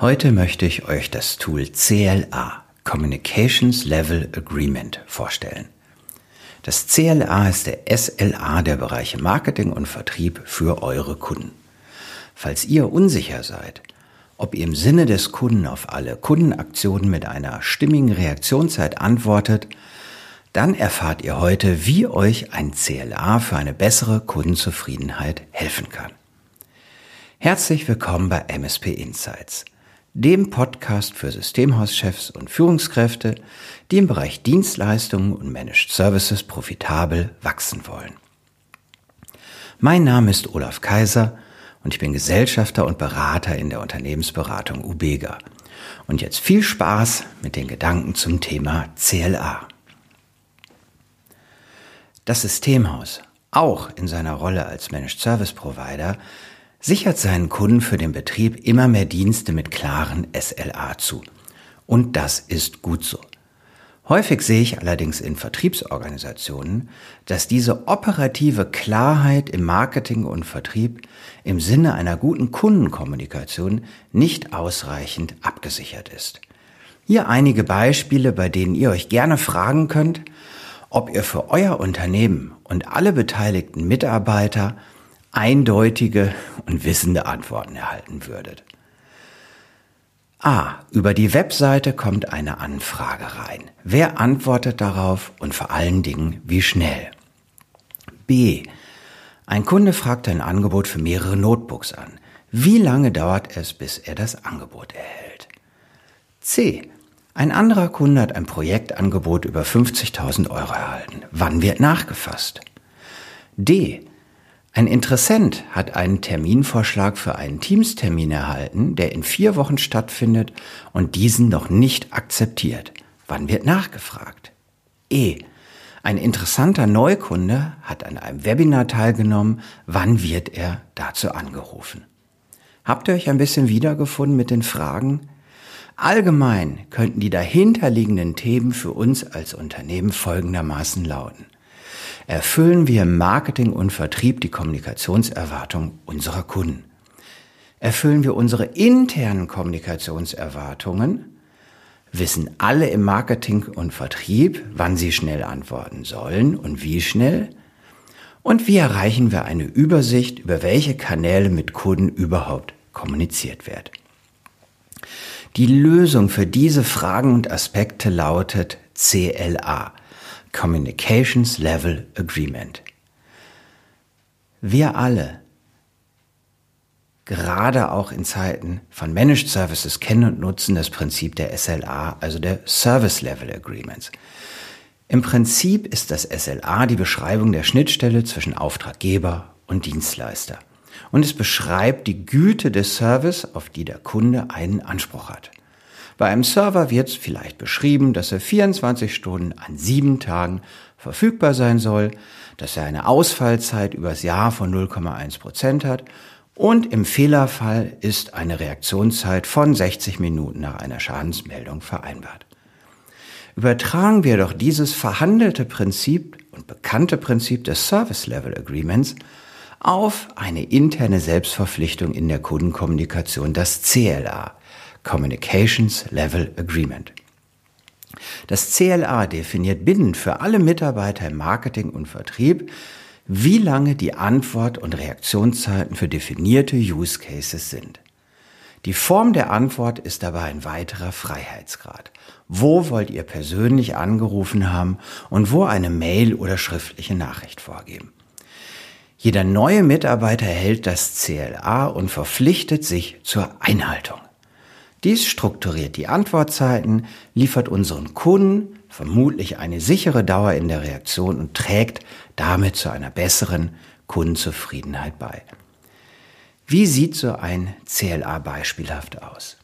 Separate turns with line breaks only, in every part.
Heute möchte ich euch das Tool CLA, Communications Level Agreement, vorstellen. Das CLA ist der SLA der Bereiche Marketing und Vertrieb für eure Kunden. Falls ihr unsicher seid, ob ihr im Sinne des Kunden auf alle Kundenaktionen mit einer stimmigen Reaktionszeit antwortet, dann erfahrt ihr heute, wie euch ein CLA für eine bessere Kundenzufriedenheit helfen kann. Herzlich willkommen bei MSP Insights, dem Podcast für Systemhauschefs und Führungskräfte, die im Bereich Dienstleistungen und Managed Services profitabel wachsen wollen. Mein Name ist Olaf Kaiser und ich bin Gesellschafter und Berater in der Unternehmensberatung Ubega. Und jetzt viel Spaß mit den Gedanken zum Thema CLA. Das Systemhaus, auch in seiner Rolle als Managed Service Provider, sichert seinen Kunden für den Betrieb immer mehr Dienste mit klaren SLA zu. Und das ist gut so. Häufig sehe ich allerdings in Vertriebsorganisationen, dass diese operative Klarheit im Marketing und Vertrieb im Sinne einer guten Kundenkommunikation nicht ausreichend abgesichert ist. Hier einige Beispiele, bei denen ihr euch gerne fragen könnt, ob ihr für euer Unternehmen und alle beteiligten Mitarbeiter eindeutige und wissende Antworten erhalten würdet. A. Über die Webseite kommt eine Anfrage rein. Wer antwortet darauf und vor allen Dingen wie schnell? B. Ein Kunde fragt ein Angebot für mehrere Notebooks an. Wie lange dauert es, bis er das Angebot erhält? C. Ein anderer Kunde hat ein Projektangebot über 50.000 Euro erhalten. Wann wird nachgefasst? D. Ein Interessent hat einen Terminvorschlag für einen Teamstermin erhalten, der in vier Wochen stattfindet und diesen noch nicht akzeptiert. Wann wird nachgefragt? E. Ein interessanter Neukunde hat an einem Webinar teilgenommen. Wann wird er dazu angerufen? Habt ihr euch ein bisschen wiedergefunden mit den Fragen? Allgemein könnten die dahinterliegenden Themen für uns als Unternehmen folgendermaßen lauten erfüllen wir im Marketing und Vertrieb die Kommunikationserwartung unserer Kunden. Erfüllen wir unsere internen Kommunikationserwartungen, wissen alle im Marketing und Vertrieb, wann sie schnell antworten sollen und wie schnell, und wie erreichen wir eine Übersicht, über welche Kanäle mit Kunden überhaupt kommuniziert wird. Die Lösung für diese Fragen und Aspekte lautet CLA, Communications Level Agreement. Wir alle, gerade auch in Zeiten von Managed Services, kennen und nutzen das Prinzip der SLA, also der Service Level Agreements. Im Prinzip ist das SLA die Beschreibung der Schnittstelle zwischen Auftraggeber und Dienstleister. Und es beschreibt die Güte des Service, auf die der Kunde einen Anspruch hat. Bei einem Server wird vielleicht beschrieben, dass er 24 Stunden an sieben Tagen verfügbar sein soll, dass er eine Ausfallzeit übers Jahr von 0,1 Prozent hat und im Fehlerfall ist eine Reaktionszeit von 60 Minuten nach einer Schadensmeldung vereinbart. Übertragen wir doch dieses verhandelte Prinzip und bekannte Prinzip des Service Level Agreements auf eine interne Selbstverpflichtung in der Kundenkommunikation, das CLA, Communications Level Agreement. Das CLA definiert binnen für alle Mitarbeiter im Marketing und Vertrieb, wie lange die Antwort- und Reaktionszeiten für definierte Use Cases sind. Die Form der Antwort ist dabei ein weiterer Freiheitsgrad. Wo wollt ihr persönlich angerufen haben und wo eine Mail oder schriftliche Nachricht vorgeben? Jeder neue Mitarbeiter erhält das CLA und verpflichtet sich zur Einhaltung. Dies strukturiert die Antwortzeiten, liefert unseren Kunden vermutlich eine sichere Dauer in der Reaktion und trägt damit zu einer besseren Kundenzufriedenheit bei. Wie sieht so ein CLA beispielhaft aus?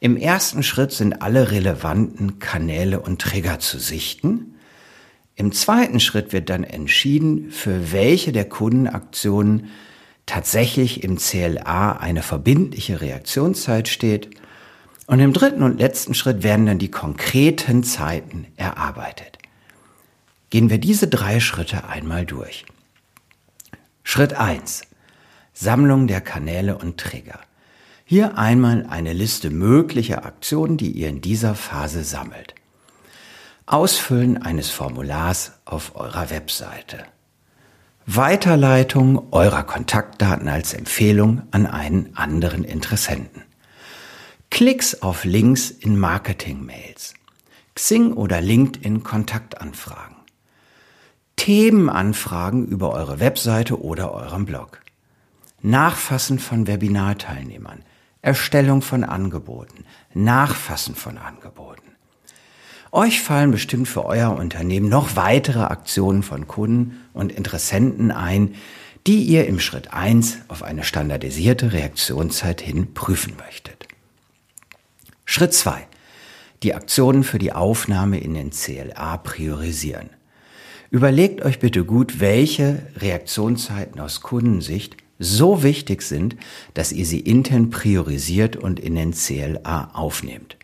Im ersten Schritt sind alle relevanten Kanäle und Trigger zu sichten. Im zweiten Schritt wird dann entschieden, für welche der Kundenaktionen tatsächlich im CLA eine verbindliche Reaktionszeit steht und im dritten und letzten Schritt werden dann die konkreten Zeiten erarbeitet. Gehen wir diese drei Schritte einmal durch. Schritt eins: Sammlung der Kanäle und Trigger. Hier einmal eine Liste möglicher Aktionen, die ihr in dieser Phase sammelt. Ausfüllen eines Formulars auf eurer Webseite. Weiterleitung eurer Kontaktdaten als Empfehlung an einen anderen Interessenten. Klicks auf Links in Marketing-Mails. Xing oder LinkedIn Kontaktanfragen. Themenanfragen über eure Webseite oder eurem Blog. Nachfassen von Webinarteilnehmern. Erstellung von Angeboten. Nachfassen von Angeboten. Euch fallen bestimmt für euer Unternehmen noch weitere Aktionen von Kunden und Interessenten ein, die ihr im Schritt 1 auf eine standardisierte Reaktionszeit hin prüfen möchtet. Schritt 2. Die Aktionen für die Aufnahme in den CLA priorisieren. Überlegt euch bitte gut, welche Reaktionszeiten aus Kundensicht so wichtig sind, dass ihr sie intern priorisiert und in den CLA aufnehmt.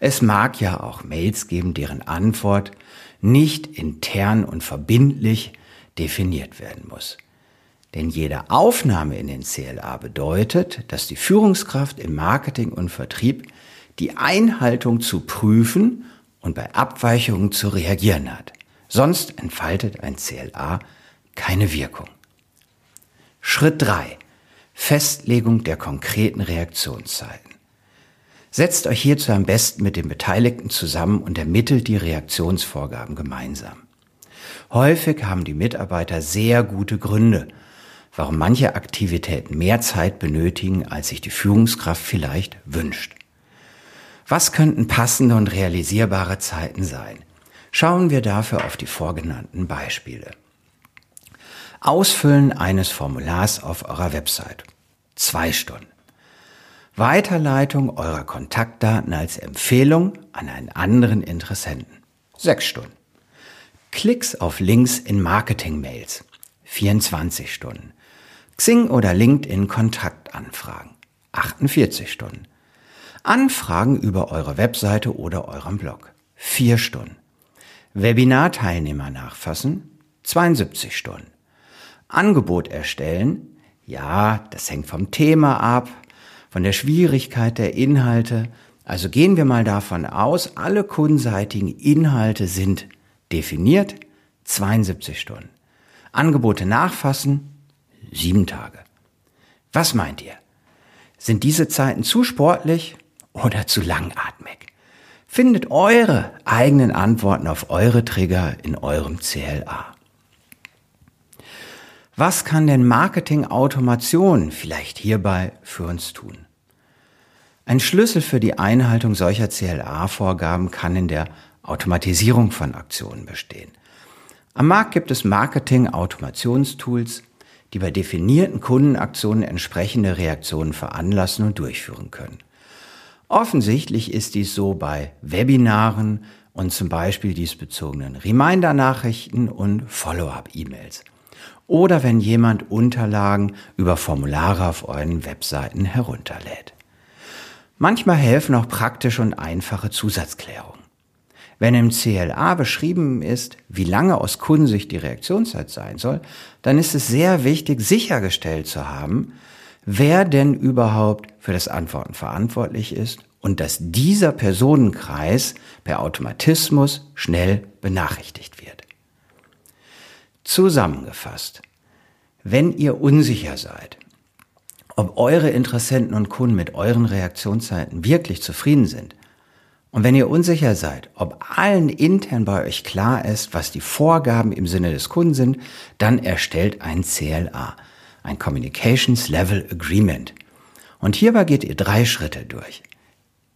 Es mag ja auch Mails geben, deren Antwort nicht intern und verbindlich definiert werden muss. Denn jede Aufnahme in den CLA bedeutet, dass die Führungskraft im Marketing und Vertrieb die Einhaltung zu prüfen und bei Abweichungen zu reagieren hat. Sonst entfaltet ein CLA keine Wirkung. Schritt 3. Festlegung der konkreten Reaktionszeiten. Setzt euch hierzu am besten mit den Beteiligten zusammen und ermittelt die Reaktionsvorgaben gemeinsam. Häufig haben die Mitarbeiter sehr gute Gründe, warum manche Aktivitäten mehr Zeit benötigen, als sich die Führungskraft vielleicht wünscht. Was könnten passende und realisierbare Zeiten sein? Schauen wir dafür auf die vorgenannten Beispiele. Ausfüllen eines Formulars auf eurer Website. Zwei Stunden. Weiterleitung eurer Kontaktdaten als Empfehlung an einen anderen Interessenten. Sechs Stunden. Klicks auf Links in Marketing-Mails. 24 Stunden. Xing oder LinkedIn Kontaktanfragen. 48 Stunden. Anfragen über eure Webseite oder eurem Blog. 4 Stunden. Webinarteilnehmer nachfassen. 72 Stunden. Angebot erstellen. Ja, das hängt vom Thema ab, von der Schwierigkeit der Inhalte. Also gehen wir mal davon aus, alle kundenseitigen Inhalte sind definiert, 72 Stunden. Angebote nachfassen, sieben Tage. Was meint ihr? Sind diese Zeiten zu sportlich oder zu langatmig? Findet eure eigenen Antworten auf eure Trigger in eurem CLA. Was kann denn Marketing-Automation vielleicht hierbei für uns tun? Ein Schlüssel für die Einhaltung solcher CLA-Vorgaben kann in der Automatisierung von Aktionen bestehen. Am Markt gibt es Marketing-Automationstools, die bei definierten Kundenaktionen entsprechende Reaktionen veranlassen und durchführen können. Offensichtlich ist dies so bei Webinaren und zum Beispiel diesbezogenen Reminder-Nachrichten und Follow-up-E-Mails oder wenn jemand Unterlagen über Formulare auf euren Webseiten herunterlädt. Manchmal helfen auch praktische und einfache Zusatzklärungen. Wenn im CLA beschrieben ist, wie lange aus Kundensicht die Reaktionszeit sein soll, dann ist es sehr wichtig, sichergestellt zu haben, wer denn überhaupt für das Antworten verantwortlich ist und dass dieser Personenkreis per Automatismus schnell benachrichtigt wird. Zusammengefasst, wenn ihr unsicher seid, ob eure Interessenten und Kunden mit euren Reaktionszeiten wirklich zufrieden sind, und wenn ihr unsicher seid, ob allen intern bei euch klar ist, was die Vorgaben im Sinne des Kunden sind, dann erstellt ein CLA, ein Communications Level Agreement. Und hierbei geht ihr drei Schritte durch.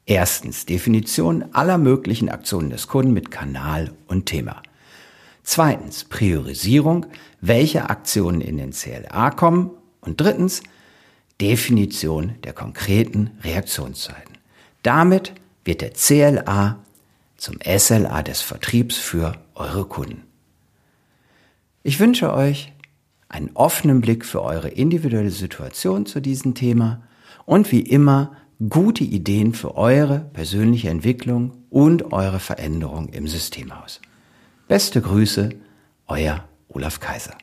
Erstens Definition aller möglichen Aktionen des Kunden mit Kanal und Thema. Zweitens Priorisierung, welche Aktionen in den CLA kommen. Und drittens Definition der konkreten Reaktionszeiten. Damit wird der CLA zum SLA des Vertriebs für eure Kunden. Ich wünsche euch einen offenen Blick für eure individuelle Situation zu diesem Thema und wie immer gute Ideen für eure persönliche Entwicklung und eure Veränderung im Systemhaus. Beste Grüße, euer Olaf Kaiser.